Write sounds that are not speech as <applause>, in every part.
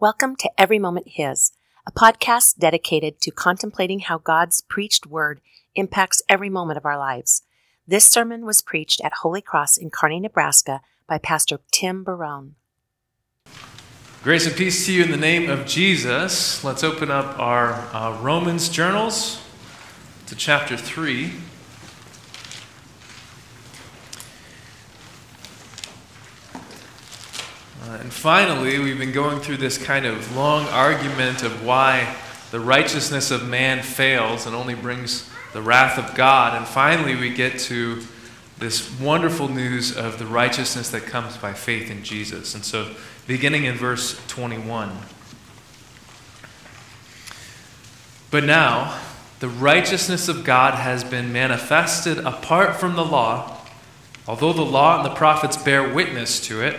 Welcome to Every Moment His, a podcast dedicated to contemplating how God's preached word impacts every moment of our lives. This sermon was preached at Holy Cross in Kearney, Nebraska by Pastor Tim Barone. Grace and peace to you in the name of Jesus. Let's open up our uh, Romans journals to chapter 3. Uh, and finally, we've been going through this kind of long argument of why the righteousness of man fails and only brings the wrath of God. And finally, we get to this wonderful news of the righteousness that comes by faith in Jesus. And so, beginning in verse 21. But now, the righteousness of God has been manifested apart from the law, although the law and the prophets bear witness to it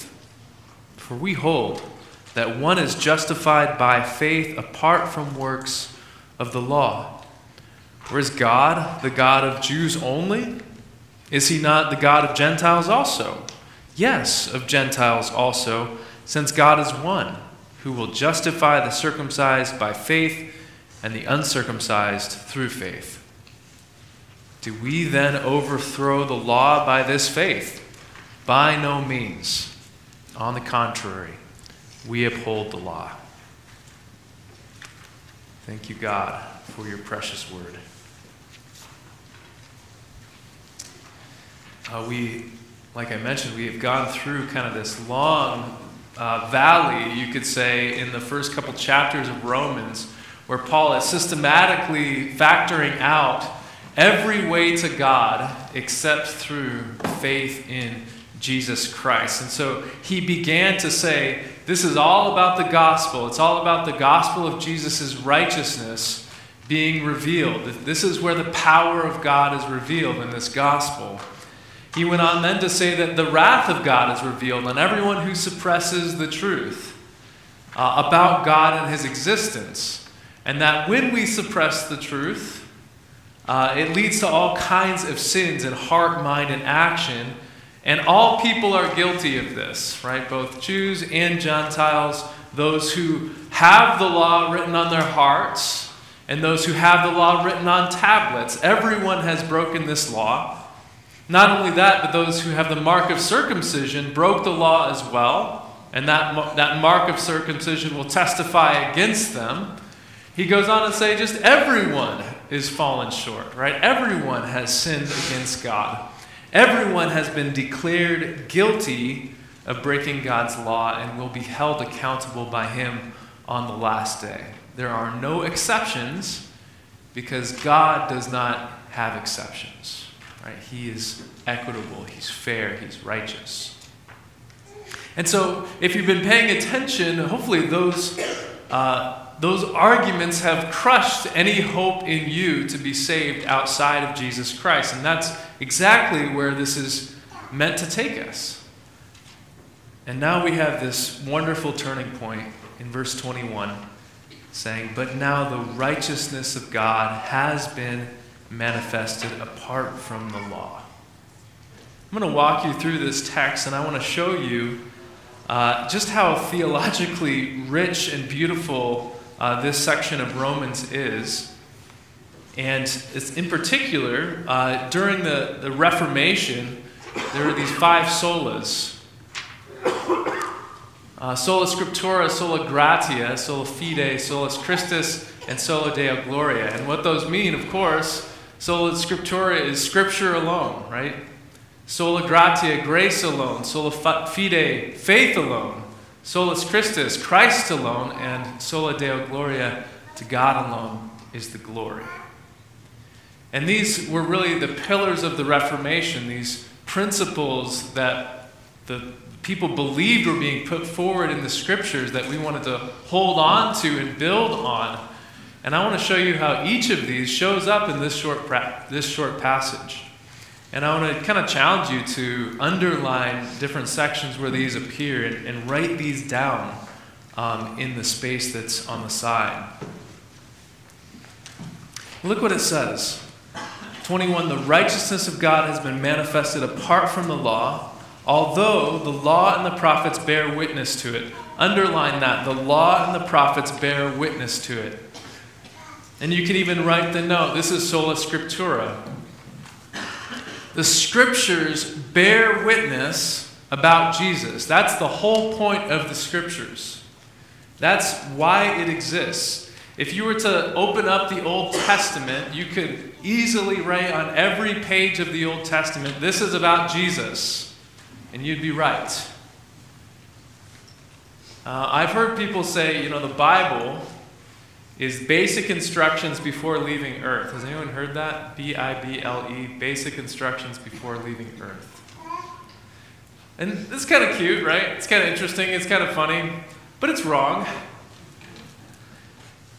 For we hold that one is justified by faith apart from works of the law. Or is God the God of Jews only? Is he not the God of Gentiles also? Yes, of Gentiles also, since God is one, who will justify the circumcised by faith and the uncircumcised through faith. Do we then overthrow the law by this faith? By no means. On the contrary, we uphold the law. Thank you, God, for your precious word. Uh, we, like I mentioned, we have gone through kind of this long uh, valley, you could say, in the first couple chapters of Romans, where Paul is systematically factoring out every way to God except through faith in Jesus Christ. And so he began to say, This is all about the gospel. It's all about the gospel of Jesus' righteousness being revealed. This is where the power of God is revealed in this gospel. He went on then to say that the wrath of God is revealed on everyone who suppresses the truth uh, about God and his existence. And that when we suppress the truth, uh, it leads to all kinds of sins in heart, mind, and action and all people are guilty of this, right? Both Jews and Gentiles, those who have the law written on their hearts and those who have the law written on tablets. Everyone has broken this law. Not only that, but those who have the mark of circumcision broke the law as well, and that, that mark of circumcision will testify against them. He goes on to say, just everyone is fallen short, right? Everyone has sinned against God. Everyone has been declared guilty of breaking God's law and will be held accountable by Him on the last day. There are no exceptions because God does not have exceptions. Right? He is equitable, He's fair, He's righteous. And so, if you've been paying attention, hopefully those, uh, those arguments have crushed any hope in you to be saved outside of Jesus Christ. And that's exactly where this is meant to take us. And now we have this wonderful turning point in verse 21 saying, But now the righteousness of God has been manifested apart from the law. I'm going to walk you through this text and I want to show you uh, just how theologically rich and beautiful uh, this section of Romans is. And it's in particular, uh, during the, the Reformation, there were these five solas. uh, sola scriptura, sola gratia, sola fide, solus Christus, and sola deo gloria. And what those mean, of course, sola scriptura is scripture alone, right? Sola gratia, grace alone. Sola fide, faith alone. Solus Christus, Christ alone. And sola deo gloria, to God alone is the glory. And these were really the pillars of the Reformation, these principles that the people believed were being put forward in the scriptures that we wanted to hold on to and build on. And I want to show you how each of these shows up in this short, this short passage. And I want to kind of challenge you to underline different sections where these appear and, and write these down um, in the space that's on the side. Look what it says 21 The righteousness of God has been manifested apart from the law, although the law and the prophets bear witness to it. Underline that. The law and the prophets bear witness to it. And you can even write the note. This is sola scriptura. The scriptures bear witness about Jesus. That's the whole point of the scriptures. That's why it exists. If you were to open up the Old Testament, you could easily write on every page of the Old Testament, this is about Jesus. And you'd be right. Uh, I've heard people say, you know, the Bible is basic instructions before leaving Earth. Has anyone heard that? B I B L E, basic instructions before leaving Earth. And this is kind of cute, right? It's kind of interesting, it's kind of funny, but it's wrong.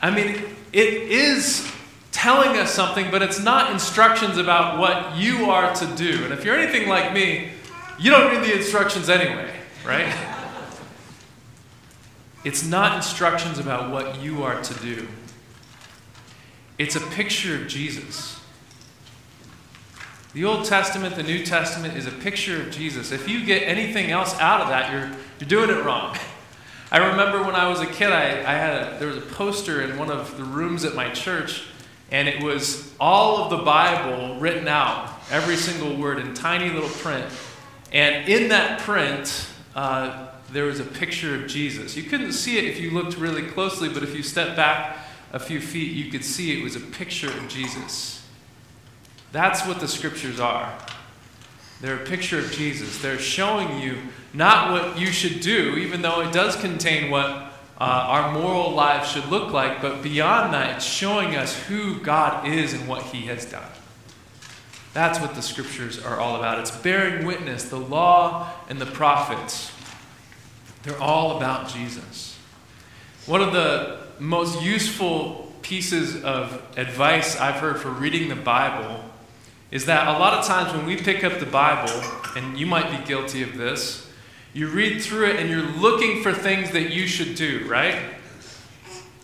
I mean, it is telling us something, but it's not instructions about what you are to do. And if you're anything like me, you don't read the instructions anyway, right? <laughs> It's not instructions about what you are to do. It's a picture of Jesus. The Old Testament, the New Testament is a picture of Jesus. If you get anything else out of that, you're, you're doing it wrong. I remember when I was a kid, I, I had a, there was a poster in one of the rooms at my church, and it was all of the Bible written out, every single word in tiny little print. And in that print, uh, there was a picture of Jesus. You couldn't see it if you looked really closely, but if you stepped back a few feet, you could see it was a picture of Jesus. That's what the scriptures are. They're a picture of Jesus. They're showing you not what you should do, even though it does contain what uh, our moral lives should look like, but beyond that, it's showing us who God is and what He has done. That's what the scriptures are all about. It's bearing witness. The law and the prophets, they're all about Jesus. One of the most useful pieces of advice I've heard for reading the Bible is that a lot of times when we pick up the Bible, and you might be guilty of this, you read through it and you're looking for things that you should do, right?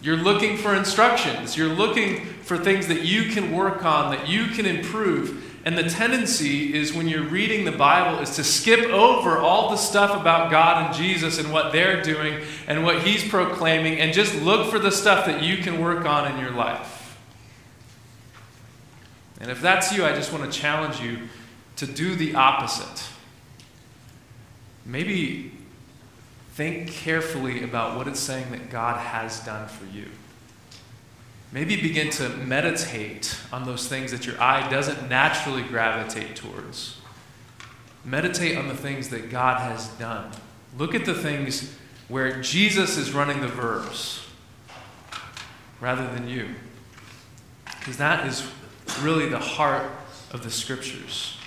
You're looking for instructions. You're looking for things that you can work on, that you can improve. And the tendency is when you're reading the Bible is to skip over all the stuff about God and Jesus and what they're doing and what He's proclaiming and just look for the stuff that you can work on in your life. And if that's you, I just want to challenge you to do the opposite. Maybe think carefully about what it's saying that God has done for you. Maybe begin to meditate on those things that your eye doesn't naturally gravitate towards. Meditate on the things that God has done. Look at the things where Jesus is running the verbs rather than you. Because that is really the heart of the scriptures.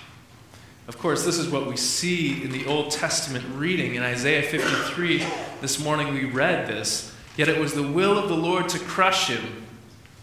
Of course, this is what we see in the Old Testament reading. In Isaiah 53, this morning we read this. Yet it was the will of the Lord to crush him.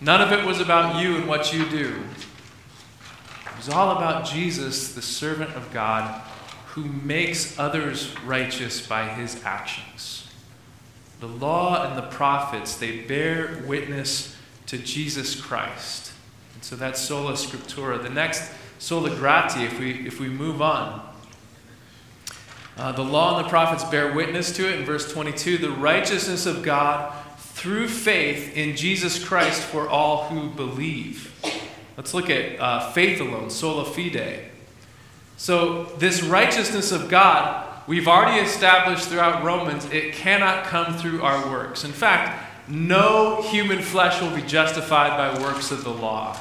None of it was about you and what you do. It was all about Jesus, the servant of God, who makes others righteous by his actions. The law and the prophets, they bear witness to Jesus Christ. And so that's sola scriptura. The next sola gratia, if we, if we move on. Uh, the law and the prophets bear witness to it in verse 22 the righteousness of God through faith in Jesus Christ for all who believe. Let's look at uh, faith alone, sola fide. So, this righteousness of God, we've already established throughout Romans, it cannot come through our works. In fact, no human flesh will be justified by works of the law.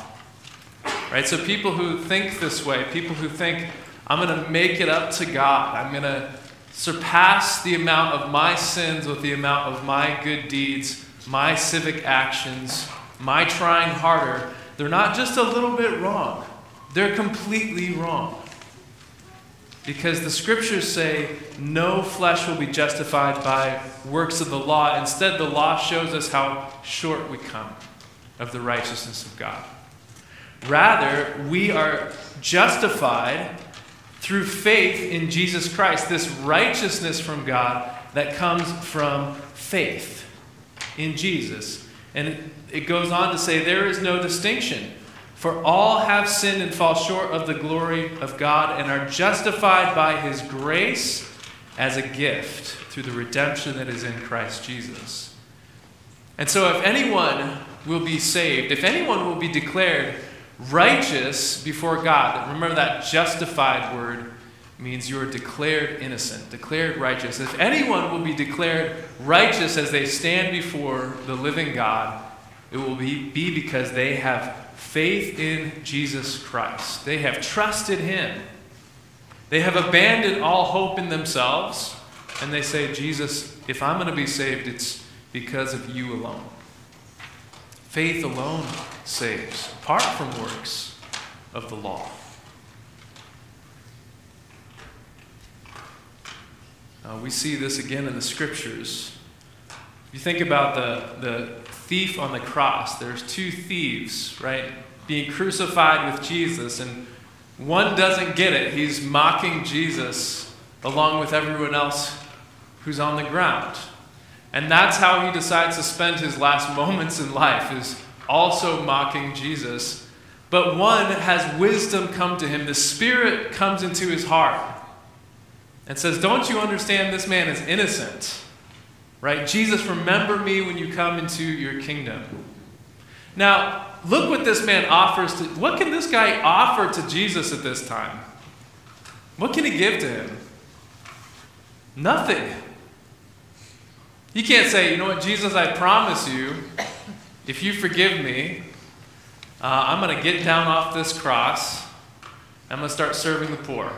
Right? So, people who think this way, people who think, I'm going to make it up to God, I'm going to surpass the amount of my sins with the amount of my good deeds, my civic actions, my trying harder, they're not just a little bit wrong, they're completely wrong. Because the scriptures say no flesh will be justified by works of the law. Instead, the law shows us how short we come of the righteousness of God. Rather, we are justified through faith in Jesus Christ, this righteousness from God that comes from faith in Jesus. And it goes on to say, There is no distinction, for all have sinned and fall short of the glory of God and are justified by his grace as a gift through the redemption that is in Christ Jesus. And so, if anyone will be saved, if anyone will be declared righteous before God, remember that justified word means you are declared innocent, declared righteous. If anyone will be declared righteous as they stand before the living God, it will be, be because they have faith in Jesus Christ. They have trusted Him. They have abandoned all hope in themselves, and they say, Jesus, if I'm going to be saved, it's because of you alone. Faith alone saves, apart from works of the law. Uh, we see this again in the scriptures. If you think about the, the thief on the cross, there's two thieves, right? Being crucified with Jesus, and one doesn't get it. He's mocking Jesus along with everyone else who's on the ground. And that's how he decides to spend his last <laughs> moments in life, is also mocking Jesus. But one has wisdom come to him. The Spirit comes into his heart and says, Don't you understand this man is innocent? Right? Jesus, remember me when you come into your kingdom. Now, look what this man offers to what can this guy offer to Jesus at this time? What can he give to him? Nothing. He can't say, you know what, Jesus, I promise you, if you forgive me, uh, I'm going to get down off this cross. I'm going to start serving the poor.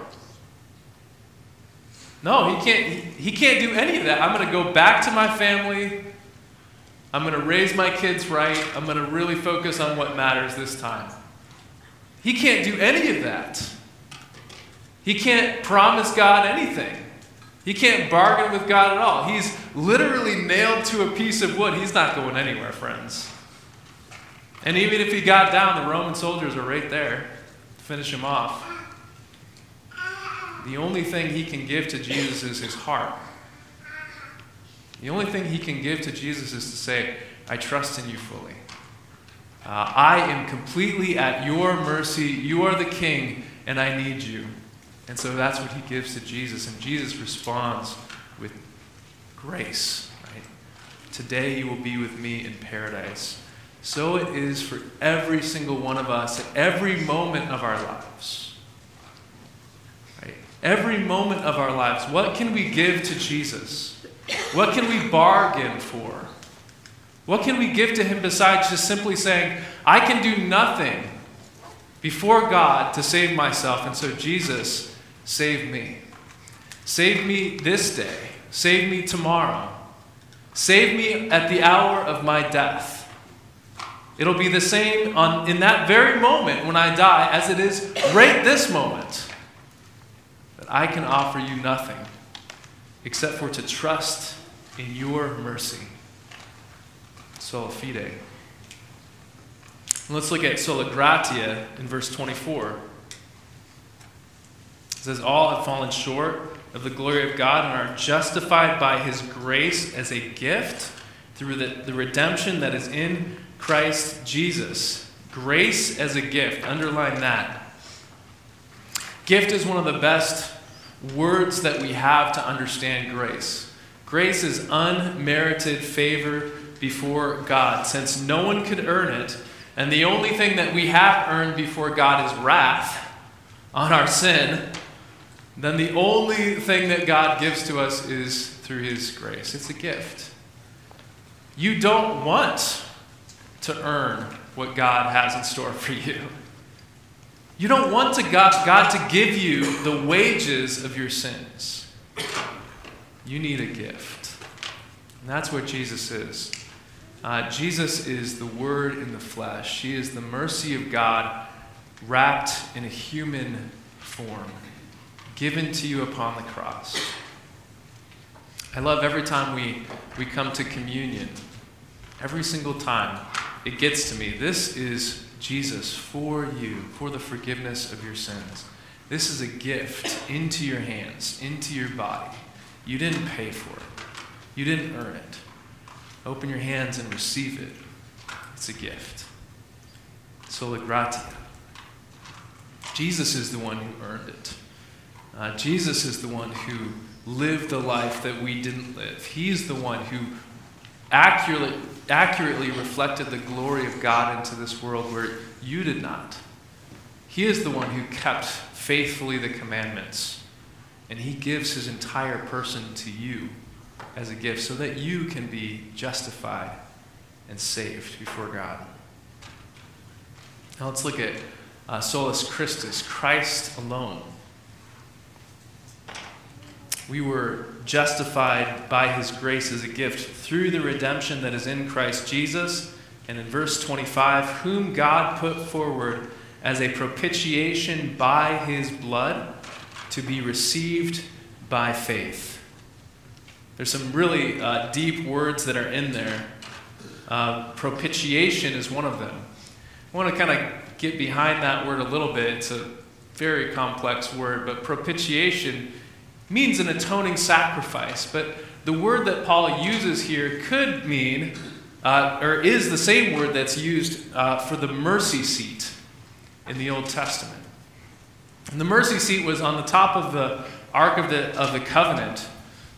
No, he can't, he, can't do any of that. I'm going to go back to my family. I'm going to raise my kids right. I'm going to really focus on what matters this time. He can't do any of that. He can't promise God anything. He can't bargain with God at all. He's literally nailed to a piece of wood. He's not going anywhere, friends. And even if he got down, the Roman soldiers are right there to finish him off. The only thing he can give to Jesus is his heart. The only thing he can give to Jesus is to say, I trust in you fully. Uh, I am completely at your mercy. You are the king, and I need you. And so that's what he gives to Jesus. And Jesus responds with grace. Right? Today you will be with me in paradise. So it is for every single one of us at every moment of our lives. Every moment of our lives, what can we give to Jesus? What can we bargain for? What can we give to Him besides just simply saying, I can do nothing before God to save myself, and so Jesus, save me. Save me this day. Save me tomorrow. Save me at the hour of my death. It'll be the same on, in that very moment when I die as it is right this moment. I can offer you nothing except for to trust in your mercy. Sola fide. Let's look at sola gratia in verse 24. It says, All have fallen short of the glory of God and are justified by his grace as a gift through the, the redemption that is in Christ Jesus. Grace as a gift. Underline that. Gift is one of the best words that we have to understand grace. Grace is unmerited favor before God, since no one could earn it, and the only thing that we have earned before God is wrath on our sin, then the only thing that God gives to us is through His grace. It's a gift. You don't want to earn what God has in store for you. You don't want to God, God to give you the wages of your sins. You need a gift. And that's what Jesus is. Uh, Jesus is the Word in the flesh. He is the mercy of God wrapped in a human form, given to you upon the cross. I love every time we, we come to communion, every single time it gets to me. This is Jesus for you, for the forgiveness of your sins. This is a gift into your hands, into your body. You didn't pay for it, you didn't earn it. Open your hands and receive it. It's a gift. Sola gratia. Jesus is the one who earned it. Uh, Jesus is the one who lived the life that we didn't live. He's the one who accurately, accurately reflected the glory of God into this world where you did not. He is the one who kept faithfully the commandments, and He gives His entire person to you as a gift so that you can be justified and saved before God. Now let's look at uh, solus Christus, Christ alone. We were justified by his grace as a gift through the redemption that is in Christ Jesus. And in verse 25, whom God put forward as a propitiation by his blood to be received by faith. There's some really uh, deep words that are in there. Uh, propitiation is one of them. I want to kind of get behind that word a little bit. It's a very complex word, but propitiation means an atoning sacrifice. But the word that Paul uses here could mean, uh, or is the same word that's used uh, for the mercy seat in the Old Testament. And the mercy seat was on the top of the Ark of the, of the Covenant.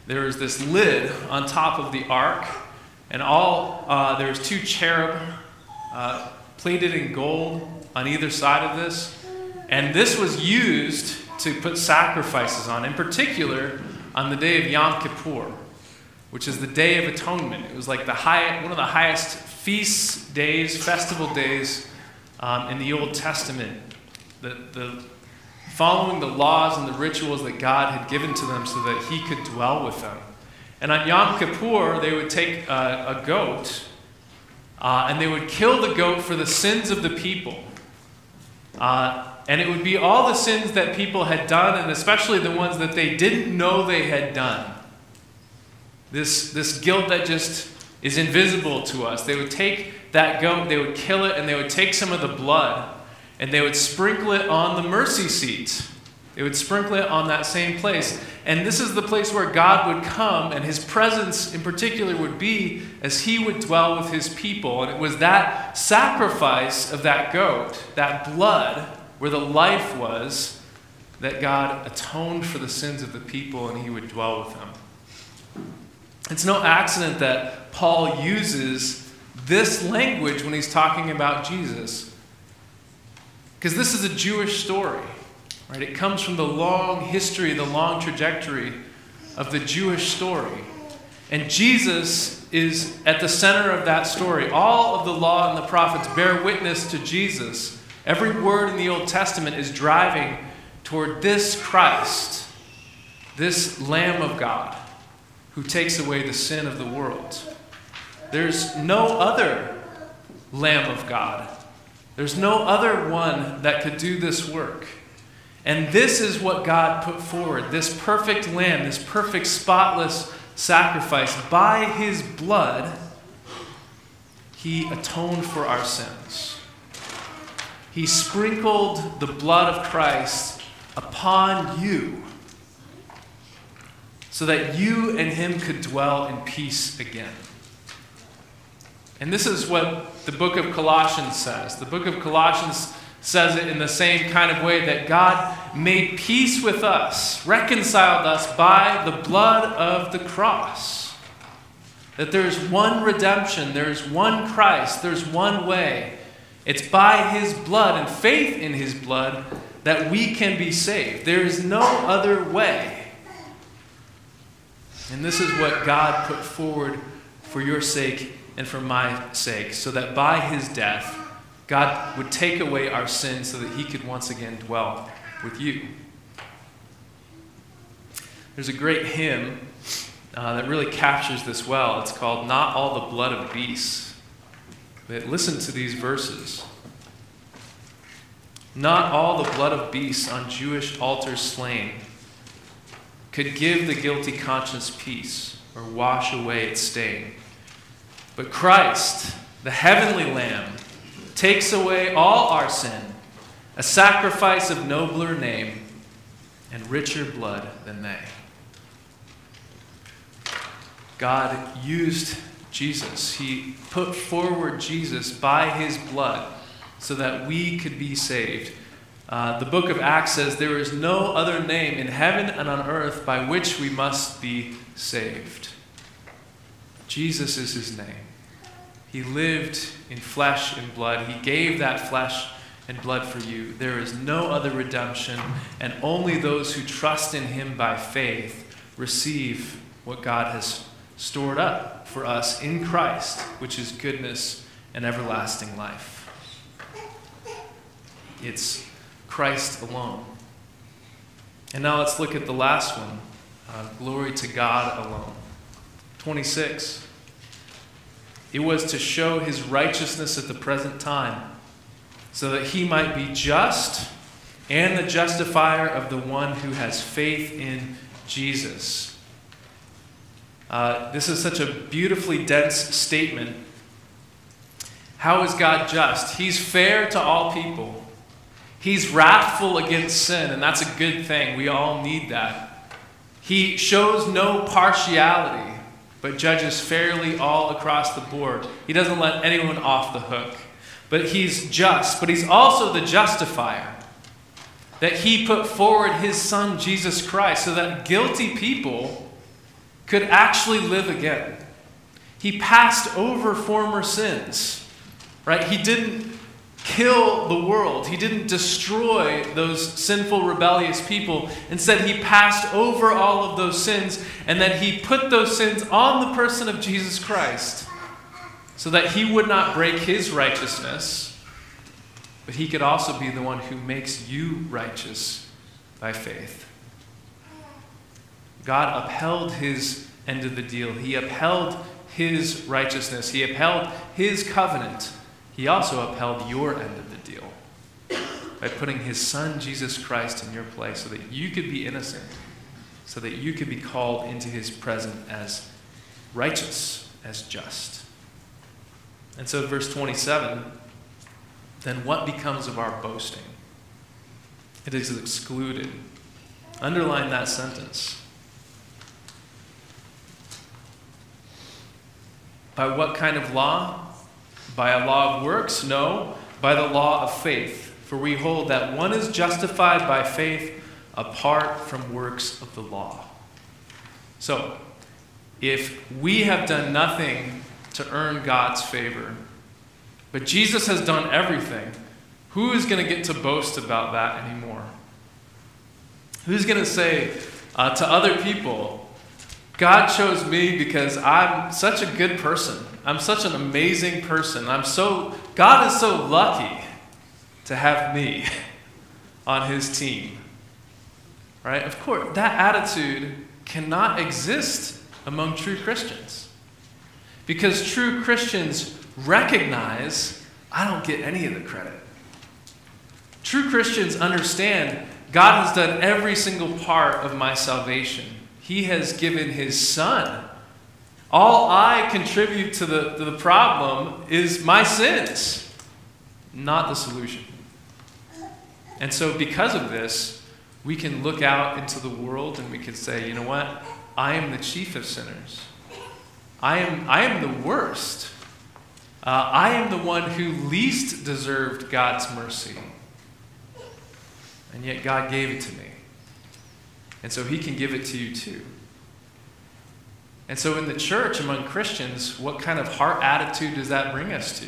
There was this lid on top of the Ark, and all uh, there was two cherub uh, plated in gold on either side of this. And this was used to put sacrifices on, in particular on the day of Yom Kippur, which is the Day of Atonement. It was like the high, one of the highest feast days, festival days um, in the Old Testament. The, the, following the laws and the rituals that God had given to them so that He could dwell with them. And on Yom Kippur, they would take a, a goat uh, and they would kill the goat for the sins of the people. Uh, and it would be all the sins that people had done, and especially the ones that they didn't know they had done. This, this guilt that just is invisible to us. They would take that goat, they would kill it, and they would take some of the blood, and they would sprinkle it on the mercy seat. They would sprinkle it on that same place. And this is the place where God would come, and his presence in particular would be as he would dwell with his people. And it was that sacrifice of that goat, that blood, where the life was, that God atoned for the sins of the people and he would dwell with them. It's no accident that Paul uses this language when he's talking about Jesus. Because this is a Jewish story. Right? It comes from the long history, the long trajectory of the Jewish story. And Jesus is at the center of that story. All of the law and the prophets bear witness to Jesus. Every word in the Old Testament is driving toward this Christ, this Lamb of God, who takes away the sin of the world. There's no other Lamb of God. There's no other one that could do this work. And this is what God put forward this perfect lamb, this perfect, spotless sacrifice. By his blood, he atoned for our sins. He sprinkled the blood of Christ upon you so that you and him could dwell in peace again. And this is what the book of Colossians says. The book of Colossians says it in the same kind of way that God made peace with us, reconciled us by the blood of the cross. That there's one redemption, there's one Christ, there's one way. It's by his blood and faith in his blood that we can be saved. There is no other way. And this is what God put forward for your sake and for my sake, so that by his death, God would take away our sins so that he could once again dwell with you. There's a great hymn uh, that really captures this well. It's called Not All the Blood of Beasts. But listen to these verses. Not all the blood of beasts on Jewish altars slain could give the guilty conscience peace or wash away its stain. But Christ, the heavenly Lamb, takes away all our sin, a sacrifice of nobler name and richer blood than they. God used Jesus. He put forward Jesus by his blood so that we could be saved. Uh, the book of Acts says, There is no other name in heaven and on earth by which we must be saved. Jesus is his name. He lived in flesh and blood. He gave that flesh and blood for you. There is no other redemption, and only those who trust in him by faith receive what God has stored up for us in Christ, which is goodness and everlasting life. It's Christ alone. And now let's look at the last one uh, glory to God alone. 26. It was to show his righteousness at the present time, so that he might be just and the justifier of the one who has faith in Jesus. Uh, this is such a beautifully dense statement. How is God just? He's fair to all people. He's wrathful against sin, and that's a good thing. We all need that. He shows no partiality, but judges fairly all across the board. He doesn't let anyone off the hook. But he's just, but he's also the justifier. That he put forward his son, Jesus Christ, so that guilty people could actually live again. He passed over former sins, right? He didn't kill the world. He didn't destroy those sinful, rebellious people. Instead, he passed over all of those sins and then he put those sins on the person of Jesus Christ so that he would not break his righteousness, but he could also be the one who makes you righteous by faith. God upheld his end of the deal. He upheld his righteousness. He upheld his covenant he also upheld your end of the deal by putting his son, Jesus Christ, in your place so that you could be innocent, so that you could be called into his presence as righteous, as just. And so, verse 27 then what becomes of our boasting? It is excluded. Underline that sentence. By what kind of law? By a law of works? No, by the law of faith. For we hold that one is justified by faith apart from works of the law. So, if we have done nothing to earn God's favor, but Jesus has done everything, who is going to get to boast about that anymore? Who's going to say uh, to other people, God chose me because I'm such a good person. I'm such an amazing person. I'm so, God is so lucky to have me <laughs> on his team. Right? Of course, that attitude cannot exist among true Christians. Because true Christians recognize I don't get any of the credit. True Christians understand God has done every single part of my salvation. He has given his son all I contribute to the, to the problem is my sins, not the solution. And so, because of this, we can look out into the world and we can say, you know what? I am the chief of sinners. I am, I am the worst. Uh, I am the one who least deserved God's mercy. And yet God gave it to me. And so he can give it to you too. And so in the church, among Christians, what kind of heart attitude does that bring us to?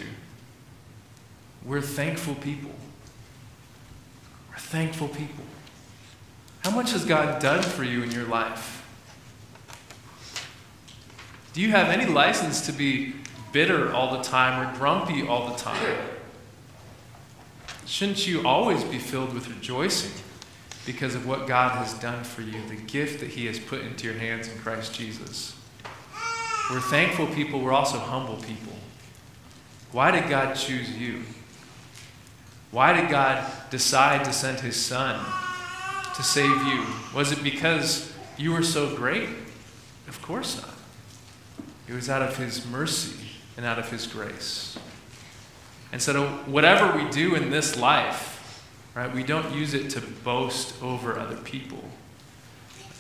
We're thankful people. We're thankful people. How much has God done for you in your life? Do you have any license to be bitter all the time or grumpy all the time? Shouldn't you always be filled with rejoicing because of what God has done for you, the gift that He has put into your hands in Christ Jesus? We're thankful people, we're also humble people. Why did God choose you? Why did God decide to send His Son to save you? Was it because you were so great? Of course not. It was out of His mercy and out of His grace. And so, whatever we do in this life, right, we don't use it to boast over other people.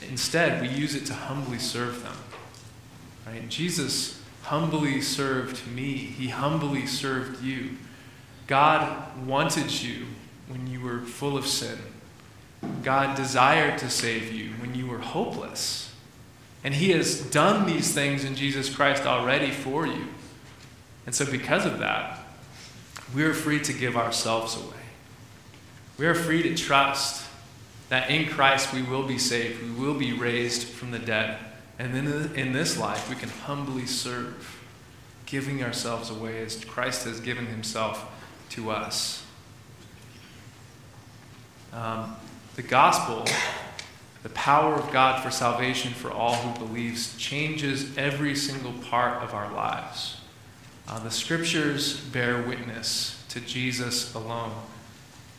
Instead, we use it to humbly serve them. Right? Jesus humbly served me, He humbly served you. God wanted you when you were full of sin. God desired to save you when you were hopeless. And He has done these things in Jesus Christ already for you. And so, because of that, we are free to give ourselves away. We are free to trust that in Christ we will be saved, we will be raised from the dead. And then in this life, we can humbly serve, giving ourselves away as Christ has given Himself to us. Um, the gospel the power of God for salvation for all who believes changes every single part of our lives. Uh, the scriptures bear witness to Jesus alone.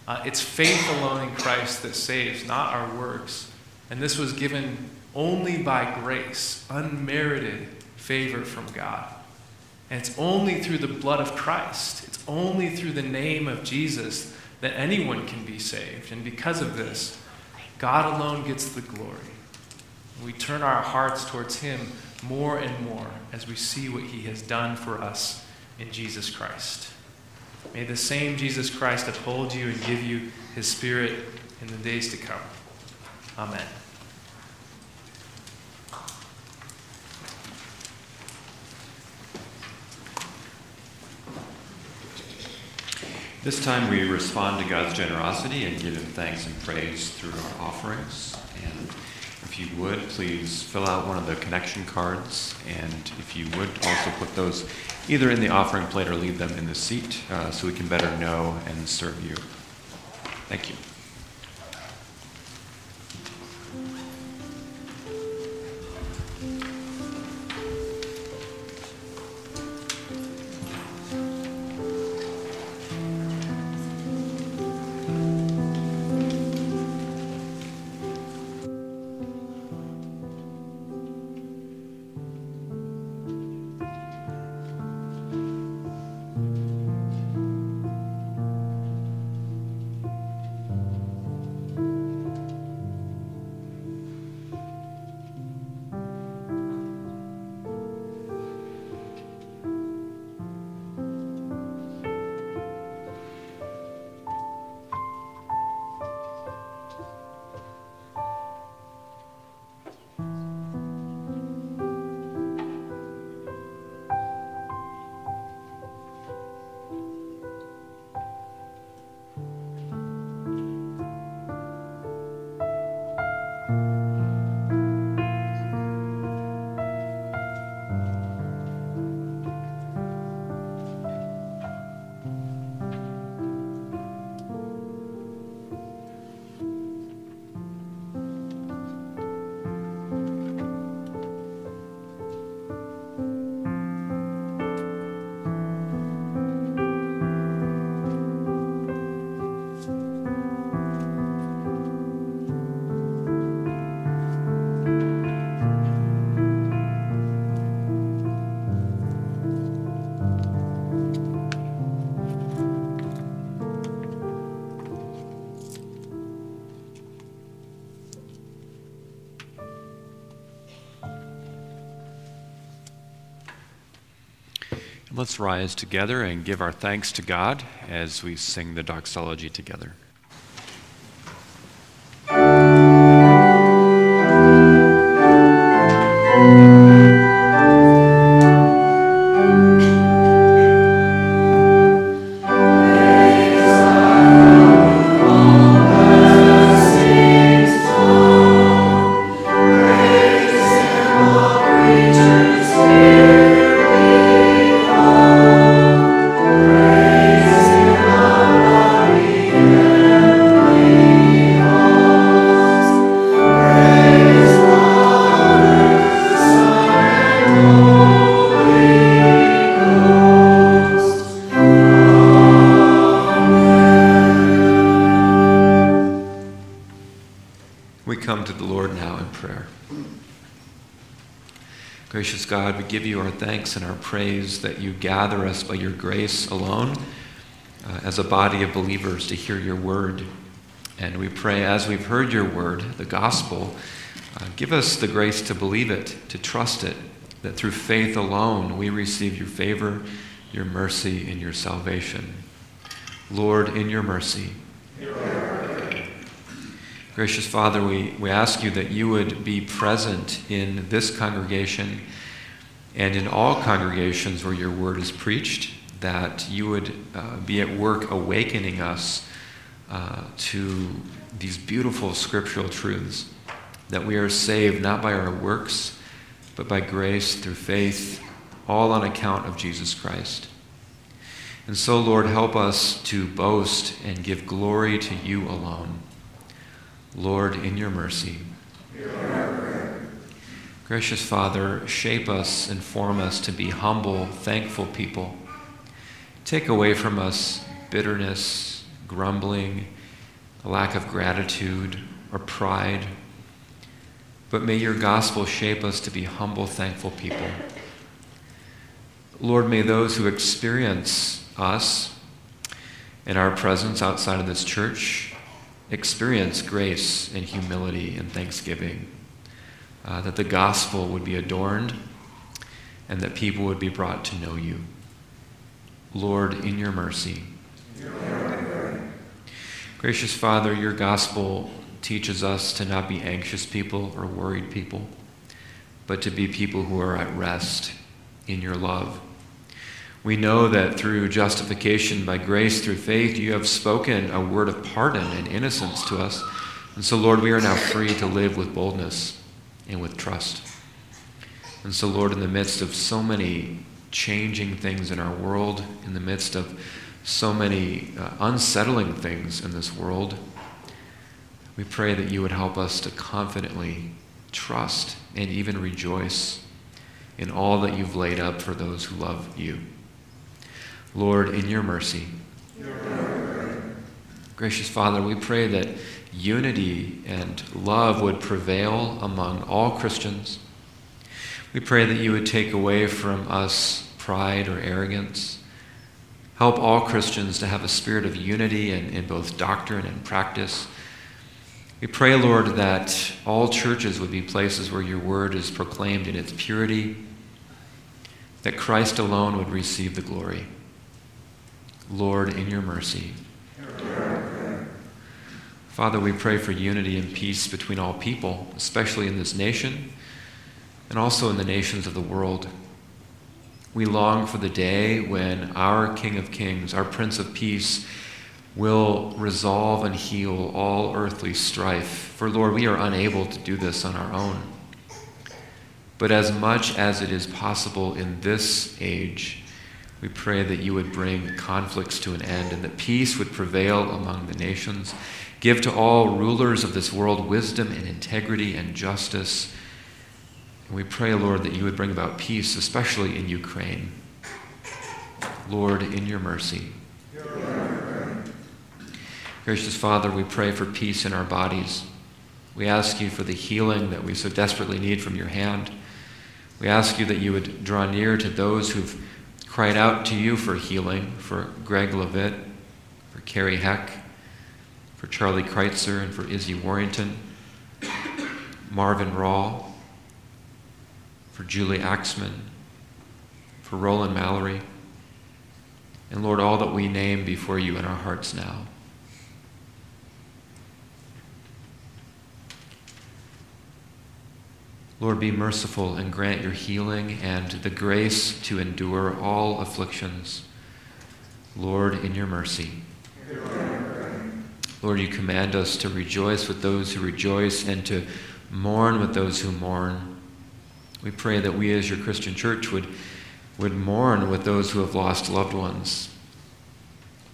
Uh, it's faith alone in Christ that saves, not our works. And this was given only by grace, unmerited favor from God. And it's only through the blood of Christ, it's only through the name of Jesus that anyone can be saved. And because of this, God alone gets the glory. We turn our hearts towards Him more and more as we see what He has done for us in Jesus Christ. May the same Jesus Christ uphold you and give you His Spirit in the days to come. Amen. This time we respond to God's generosity and give Him thanks and praise through our offerings. And if you would, please fill out one of the connection cards. And if you would, also put those either in the offering plate or leave them in the seat uh, so we can better know and serve you. Thank you. Let's rise together and give our thanks to God as we sing the doxology together. Gracious God, we give you our thanks and our praise that you gather us by your grace alone uh, as a body of believers to hear your word. And we pray, as we've heard your word, the gospel, uh, give us the grace to believe it, to trust it, that through faith alone we receive your favor, your mercy, and your salvation. Lord, in your mercy. Gracious Father, we, we ask you that you would be present in this congregation and in all congregations where your word is preached, that you would uh, be at work awakening us uh, to these beautiful scriptural truths that we are saved not by our works, but by grace through faith, all on account of Jesus Christ. And so, Lord, help us to boast and give glory to you alone. Lord, in your mercy. Gracious Father, shape us and form us to be humble, thankful people. Take away from us bitterness, grumbling, a lack of gratitude, or pride. But may your gospel shape us to be humble, thankful people. Lord, may those who experience us in our presence outside of this church experience grace and humility and thanksgiving, uh, that the gospel would be adorned and that people would be brought to know you. Lord, in your mercy. Gracious Father, your gospel teaches us to not be anxious people or worried people, but to be people who are at rest in your love. We know that through justification by grace, through faith, you have spoken a word of pardon and innocence to us. And so, Lord, we are now free to live with boldness and with trust. And so, Lord, in the midst of so many changing things in our world, in the midst of so many uh, unsettling things in this world, we pray that you would help us to confidently trust and even rejoice in all that you've laid up for those who love you. Lord, in your mercy. Gracious Father, we pray that unity and love would prevail among all Christians. We pray that you would take away from us pride or arrogance. Help all Christians to have a spirit of unity in, in both doctrine and practice. We pray, Lord, that all churches would be places where your word is proclaimed in its purity, that Christ alone would receive the glory. Lord, in your mercy. Father, we pray for unity and peace between all people, especially in this nation and also in the nations of the world. We long for the day when our King of Kings, our Prince of Peace, will resolve and heal all earthly strife. For, Lord, we are unable to do this on our own. But as much as it is possible in this age, we pray that you would bring conflicts to an end and that peace would prevail among the nations. Give to all rulers of this world wisdom and integrity and justice. And we pray, Lord, that you would bring about peace, especially in Ukraine. Lord, in your mercy. Gracious Father, we pray for peace in our bodies. We ask you for the healing that we so desperately need from your hand. We ask you that you would draw near to those who've cried out to you for healing for Greg Levitt, for Carrie Heck, for Charlie Kreitzer, and for Izzy Warrington, Marvin Rawl, for Julie Axman, for Roland Mallory, and Lord, all that we name before you in our hearts now. Lord, be merciful and grant your healing and the grace to endure all afflictions. Lord, in your mercy. Lord, you command us to rejoice with those who rejoice and to mourn with those who mourn. We pray that we as your Christian church would, would mourn with those who have lost loved ones.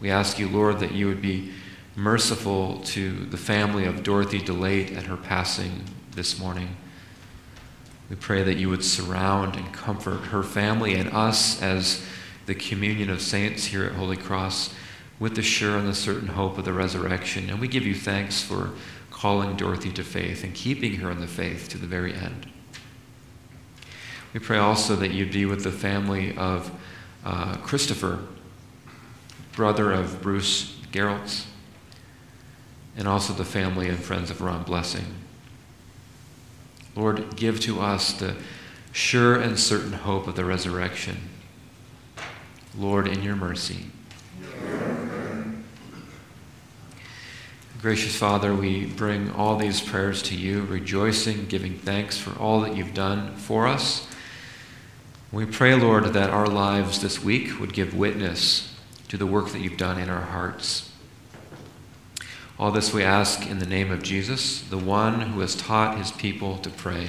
We ask you, Lord, that you would be merciful to the family of Dorothy DeLate at her passing this morning. We pray that you would surround and comfort her family and us as the communion of saints here at Holy Cross with the sure and the certain hope of the resurrection. And we give you thanks for calling Dorothy to faith and keeping her in the faith to the very end. We pray also that you'd be with the family of uh, Christopher, brother of Bruce Geraltz, and also the family and friends of Ron Blessing. Lord, give to us the sure and certain hope of the resurrection. Lord, in your mercy. Gracious Father, we bring all these prayers to you, rejoicing, giving thanks for all that you've done for us. We pray, Lord, that our lives this week would give witness to the work that you've done in our hearts. All this we ask in the name of Jesus, the one who has taught his people to pray.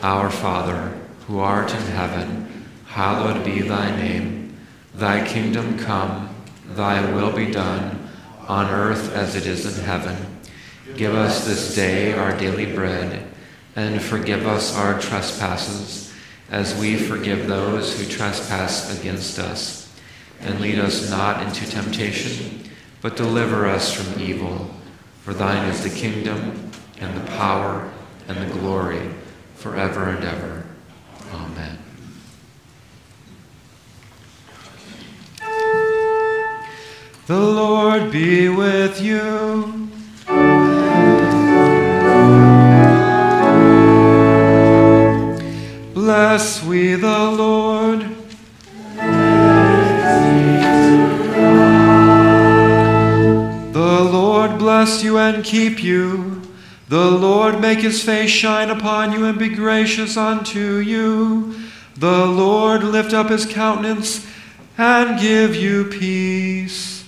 Our Father, who art in heaven, hallowed be thy name. Thy kingdom come, thy will be done on earth as it is in heaven. Give us this day our daily bread, and forgive us our trespasses, as we forgive those who trespass against us. And lead us not into temptation, but deliver us from evil. For thine is the kingdom, and the power, and the glory, forever and ever. Amen. The Lord be with you. Bless we the Lord. Bless you and keep you. The Lord make his face shine upon you and be gracious unto you. The Lord lift up his countenance and give you peace.